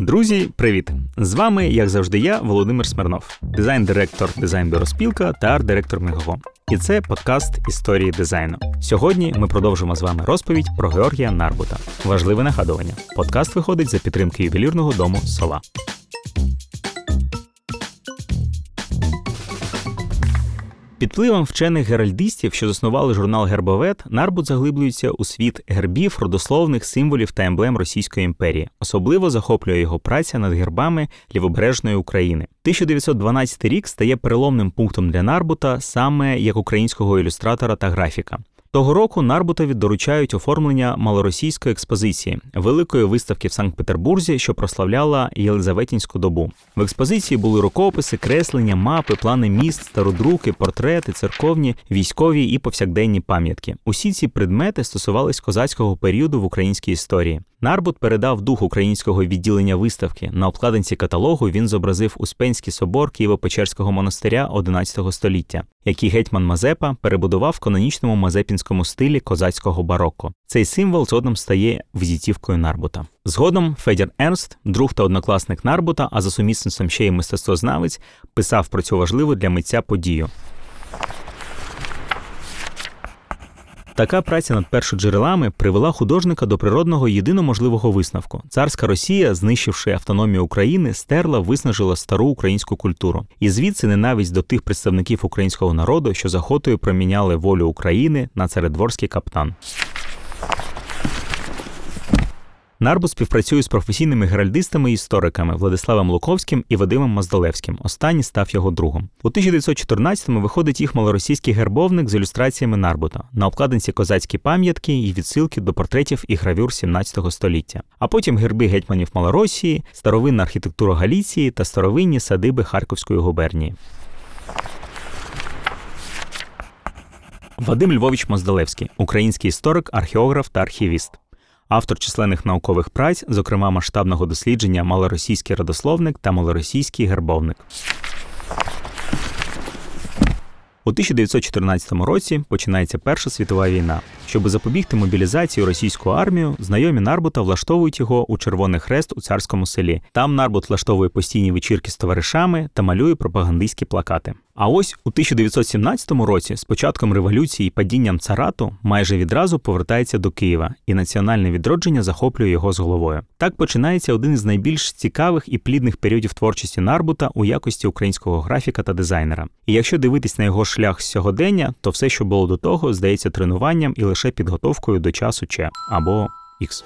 Друзі, привіт! З вами, як завжди, я, Володимир Смирнов, дизайн-директор дизайн-бюро спілка та арт-директор Мегаго. І це подкаст історії дизайну. Сьогодні ми продовжимо з вами розповідь про Георгія Нарбута. Важливе нагадування. Подкаст виходить за підтримки ювелірного дому Сола. Під впливом вчених геральдистів, що заснували журнал Гербовет, Нарбут заглиблюється у світ гербів, родословних символів та емблем Російської імперії. Особливо захоплює його праця над гербами лівобережної України. 1912 рік стає переломним пунктом для Нарбута саме як українського ілюстратора та графіка. Того року Нарбутові доручають оформлення малоросійської експозиції, великої виставки в Санкт-Петербурзі, що прославляла Єлизаветінську добу. В експозиції були рукописи, креслення, мапи, плани міст, стародруки, портрети, церковні, військові і повсякденні пам'ятки. Усі ці предмети стосувались козацького періоду в українській історії. Нарбут передав дух українського відділення виставки. На обкладинці каталогу він зобразив Успенський собор Києво-Печерського монастиря XI століття, який гетьман Мазепа перебудував в канонічному мазепінському стилі козацького барокко. Цей символ згодом стає візитівкою Нарбута. Згодом Федір Ернст, друг та однокласник Нарбута, а за сумісництвом ще й мистецтвознавець, писав про цю важливу для митця подію. Така праця над першоджерелами привела художника до природного єдиноможливого висновку. Царська Росія, знищивши автономію України, стерла, виснажила стару українську культуру. І звідси ненависть до тих представників українського народу, що захотою проміняли волю України на царедворський каптан. Нарбут співпрацює з професійними геральдистами і істориками Владиславом Луковським і Вадимом Маздалевським. Останній став його другом. У 1914-му виходить їх малоросійський гербовник з ілюстраціями Нарбута на обкладинці козацькі пам'ятки і відсилки до портретів і гравюр 17 століття. А потім герби гетьманів Малоросії, старовинна архітектура Галіції та старовинні садиби Харківської губернії. Вадим Львович Моздалевський український історик, археограф та архівіст автор численних наукових праць, зокрема масштабного дослідження Малоросійський родословник та Малоросійський гербовник. У 1914 році починається Перша світова війна. Щоб запобігти мобілізації російську армію, знайомі Нарбута влаштовують його у Червоний Хрест у царському селі. Там Нарбут влаштовує постійні вечірки з товаришами та малює пропагандистські плакати. А ось у 1917 році, з початком революції і падінням царату, майже відразу повертається до Києва, і національне відродження захоплює його з головою. Так починається один із найбільш цікавих і плідних періодів творчості Нарбута у якості українського графіка та дизайнера. І якщо дивитись на його шлях з сьогодення, то все, що було до того, здається тренуванням і лише підготовкою до часу Ч або Х.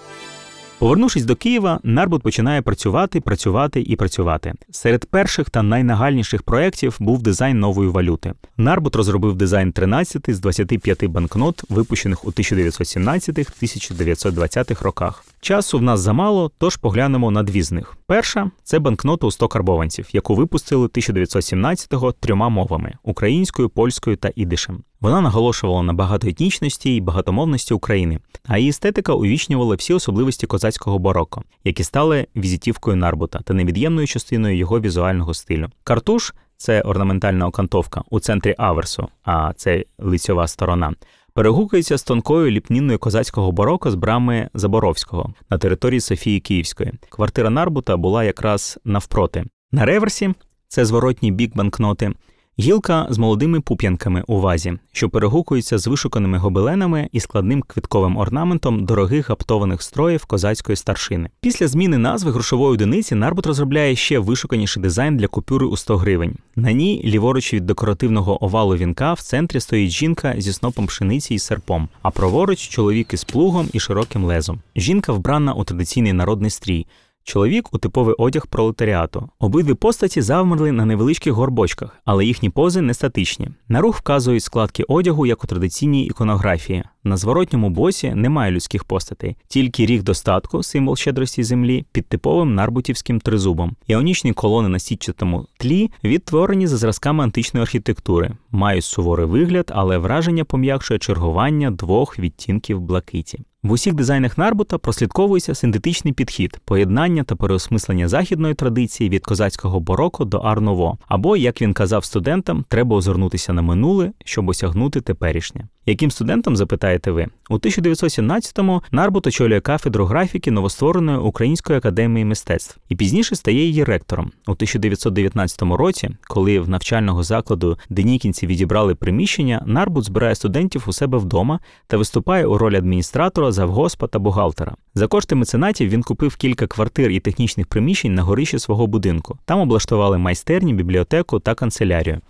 Повернувшись до Києва, Нарбут починає працювати, працювати і працювати. Серед перших та найнагальніших проєктів був дизайн нової валюти. Нарбут розробив дизайн 13 з 25 банкнот, випущених у 1917-1920 роках. Часу в нас замало, тож поглянемо на дві з них. Перша це банкнота у 100 карбованців, яку випустили 1917-го трьома мовами українською, польською та ідишем. Вона наголошувала на багатоетнічності і багатомовності України, а її естетика увічнювала всі особливості козацького бароко, які стали візитівкою Нарбута та невід'ємною частиною його візуального стилю. Картуш це орнаментальна окантовка у центрі аверсу, а це лицьова сторона. Перегукується з тонкою ліпніною козацького бароко з брами Заборовського на території Софії Київської. Квартира Нарбута була якраз навпроти. На реверсі це зворотній бік банкноти. Гілка з молодими пуп'янками у вазі, що перегукуються з вишуканими гобеленами і складним квітковим орнаментом дорогих гаптованих строїв козацької старшини. Після зміни назви грошової одиниці Нарбут розробляє ще вишуканіший дизайн для купюри у 100 гривень. На ній, ліворуч від декоративного овалу вінка, в центрі стоїть жінка зі снопом пшениці і серпом, а праворуч чоловік із плугом і широким лезом. Жінка вбрана у традиційний народний стрій. Чоловік у типовий одяг пролетаріату. Обидві постаті завмерли на невеличких горбочках, але їхні пози не статичні. На рух вказують складки одягу, як у традиційній іконографії. На зворотньому босі немає людських постатей, тільки ріг достатку, символ щедрості землі, під типовим нарбутівським тризубом. Іонічні колони на сітчатому тлі відтворені за зразками античної архітектури, мають суворий вигляд, але враження пом'якшує чергування двох відтінків блакиті. В усіх дизайнах Нарбута прослідковується синтетичний підхід, поєднання та переосмислення західної традиції від козацького бароко до арново. Або, як він казав студентам, треба озирнутися на минуле, щоб осягнути теперішнє. Яким студентом запитаєте ви? У 1917-му Нарбут очолює кафедру графіки новоствореної Української академії мистецтв і пізніше стає її ректором. У 1919 році, коли в навчального закладу денікінці відібрали приміщення, Нарбут збирає студентів у себе вдома та виступає у ролі адміністратора, завгоспа та бухгалтера. За кошти меценатів він купив кілька квартир і технічних приміщень на горищі свого будинку. Там облаштували майстерні, бібліотеку та канцелярію.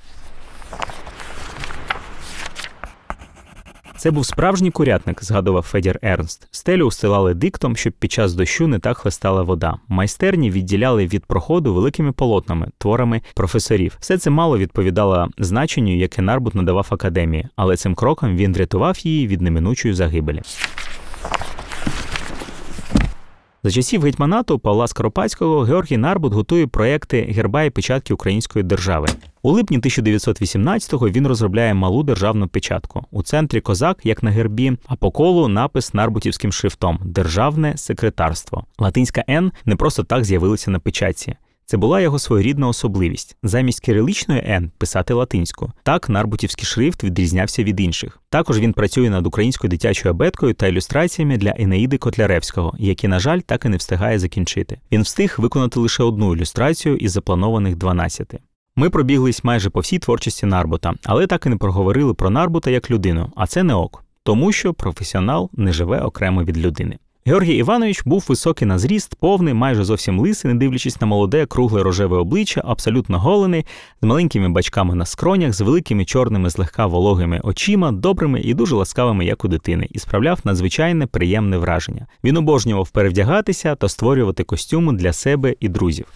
Це був справжній курятник, згадував Федір Ернст. Стелю устилали диктом, щоб під час дощу не так хлестала вода. Майстерні відділяли від проходу великими полотнами, творами професорів. Все це мало відповідало значенню, яке Нарбут надавав академії, але цим кроком він врятував її від неминучої загибелі. За часів гетьманату Павла Скоропадського Георгій Нарбут готує проекти герба і печатки Української держави. У липні 1918-го він розробляє малу державну печатку. У центрі козак, як на гербі, а по колу напис нарбутівським шрифтом Державне секретарство. Латинська Н не просто так з'явилася на печатці. Це була його своєрідна особливість. Замість кириличної Н писати латинську. Так нарбутівський шрифт відрізнявся від інших. Також він працює над українською дитячою абеткою та ілюстраціями для Енеїди Котляревського, які, на жаль, так і не встигає закінчити. Він встиг виконати лише одну ілюстрацію із запланованих 12. Ми пробіглись майже по всій творчості Нарбута, але так і не проговорили про Нарбута як людину, а це не ок, тому що професіонал не живе окремо від людини. Георгій Іванович був високий на зріст, повний, майже зовсім лисий, не дивлячись на молоде, кругле рожеве обличчя, абсолютно голений, з маленькими бачками на скронях, з великими чорними, злегка вологими очима, добрими і дуже ласкавими, як у дитини, і справляв надзвичайне приємне враження. Він обожнював перевдягатися та створювати костюми для себе і друзів.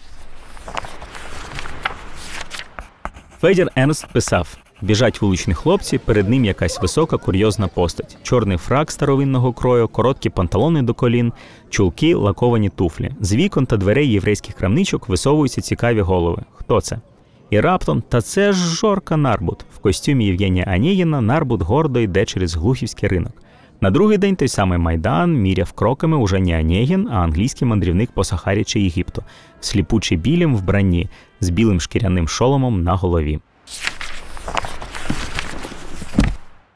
Федір Ернст писав: біжать вуличні хлопці, перед ним якась висока курйозна постать, чорний фрак старовинного крою, короткі панталони до колін, чулки, лаковані туфлі. З вікон та дверей єврейських крамничок висовуються цікаві голови. Хто це? І раптом, та це ж Жорка Нарбут. В костюмі Євгенія Анієна Нарбут гордо йде через глухівський ринок. На другий день той самий Майдан міряв кроками уже не Онєгін, а англійський мандрівник по Сахарі чи Єгипту, в сліпучі білім вбранні, з білим шкіряним шоломом на голові.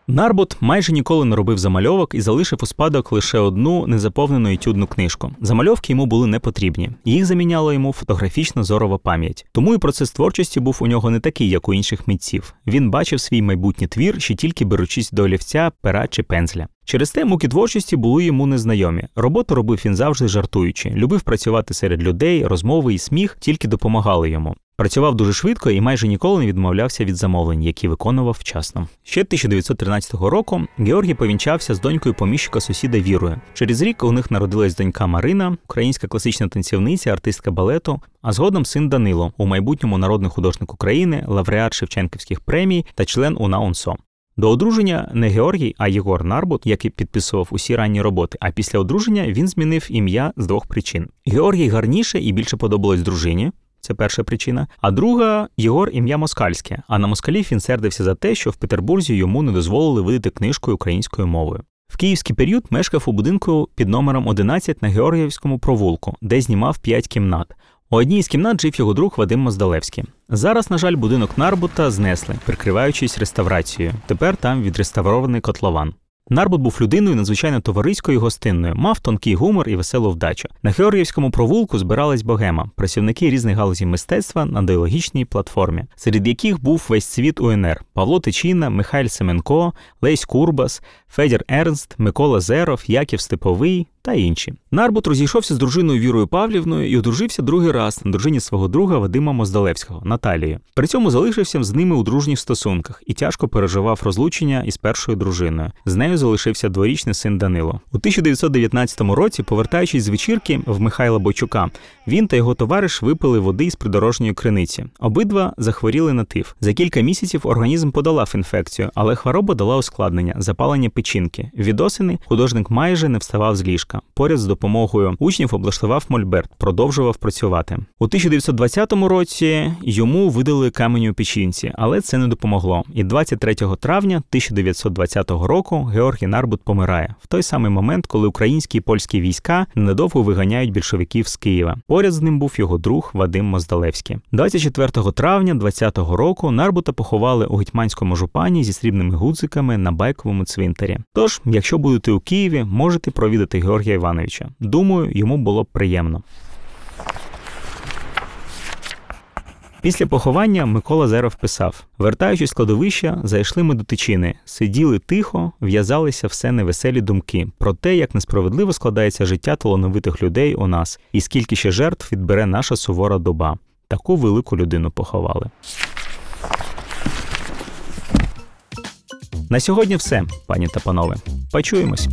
Нарбут майже ніколи не робив замальовок і залишив у спадок лише одну незаповнену етюдну книжку. Замальовки йому були не потрібні. Їх заміняла йому фотографічна зорова пам'ять. Тому і процес творчості був у нього не такий, як у інших митців. Він бачив свій майбутній твір, ще тільки беручись до олівця, пера чи пензля. Через те муки творчості були йому незнайомі. Роботу робив він завжди жартуючи, любив працювати серед людей, розмови і сміх тільки допомагали йому. Працював дуже швидко і майже ніколи не відмовлявся від замовлень, які виконував вчасно. Ще 1913 року Георгій повінчався з донькою поміщика сусіда Вірою. Через рік у них народилась донька Марина, українська класична танцівниця, артистка балету, а згодом син Данило, у майбутньому народний художник України, лауреат Шевченківських премій та член УНА УНСО. До одруження не Георгій, а Єгор Нарбут, який підписував усі ранні роботи. А після одруження він змінив ім'я з двох причин. Георгій гарніше і більше подобалось дружині. Це перша причина. А друга Єгор ім'я москальське. А на москалів він сердився за те, що в Петербурзі йому не дозволили видати книжкою українською мовою. В київський період мешкав у будинку під номером 11 на Георгіївському провулку, де знімав 5 кімнат. У одній з кімнат жив його друг Вадим Моздалевський. Зараз, на жаль, будинок Нарбута знесли, прикриваючись реставрацією. Тепер там відреставрований котлован. Нарбут був людиною надзвичайно товариською і гостинною, мав тонкий гумор і веселу вдачу. На Георгіївському провулку збирались богема, працівники різних галузів мистецтва на ідеологічній платформі, серед яких був весь світ УНР: Павло Тичина, Михайль Семенко, Лесь Курбас, Федір Ернст, Микола Зеров, Яків Степовий та інші. Нарбут розійшовся з дружиною Вірою Павлівною і одружився другий раз на дружині свого друга Вадима Моздалевського Наталії. При цьому залишився з ними у дружніх стосунках і тяжко переживав розлучення із першою дружиною. З нею залишився дворічний син Данило. У 1919 році, повертаючись з вечірки в Михайла Бойчука, він та його товариш випили води із придорожньої криниці. Обидва захворіли на тиф. За кілька місяців організм подолав інфекцію, але хвороба дала ускладнення, запалення печінки. Від осени художник майже не вставав з ліжка. Луцька. Поряд з допомогою учнів облаштував Мольберт, продовжував працювати. У 1920 році йому видали каменю печінці, але це не допомогло. І 23 травня 1920 року Георгій Нарбут помирає в той самий момент, коли українські і польські війська ненадовго виганяють більшовиків з Києва. Поряд з ним був його друг Вадим Моздалевський. 24 травня 20-го року Нарбута поховали у гетьманському жупані зі срібними гудзиками на байковому цвинтарі. Тож, якщо будете у Києві, можете провідати Георгія Івановича. Думаю, йому було б приємно. Після поховання Микола Зеров писав: вертаючись з кладовища, зайшли ми до тичини, сиділи тихо, в'язалися все невеселі думки про те, як несправедливо складається життя талановитих людей у нас, і скільки ще жертв відбере наша сувора доба. Таку велику людину поховали. На сьогодні все, пані та панове. Почуємось.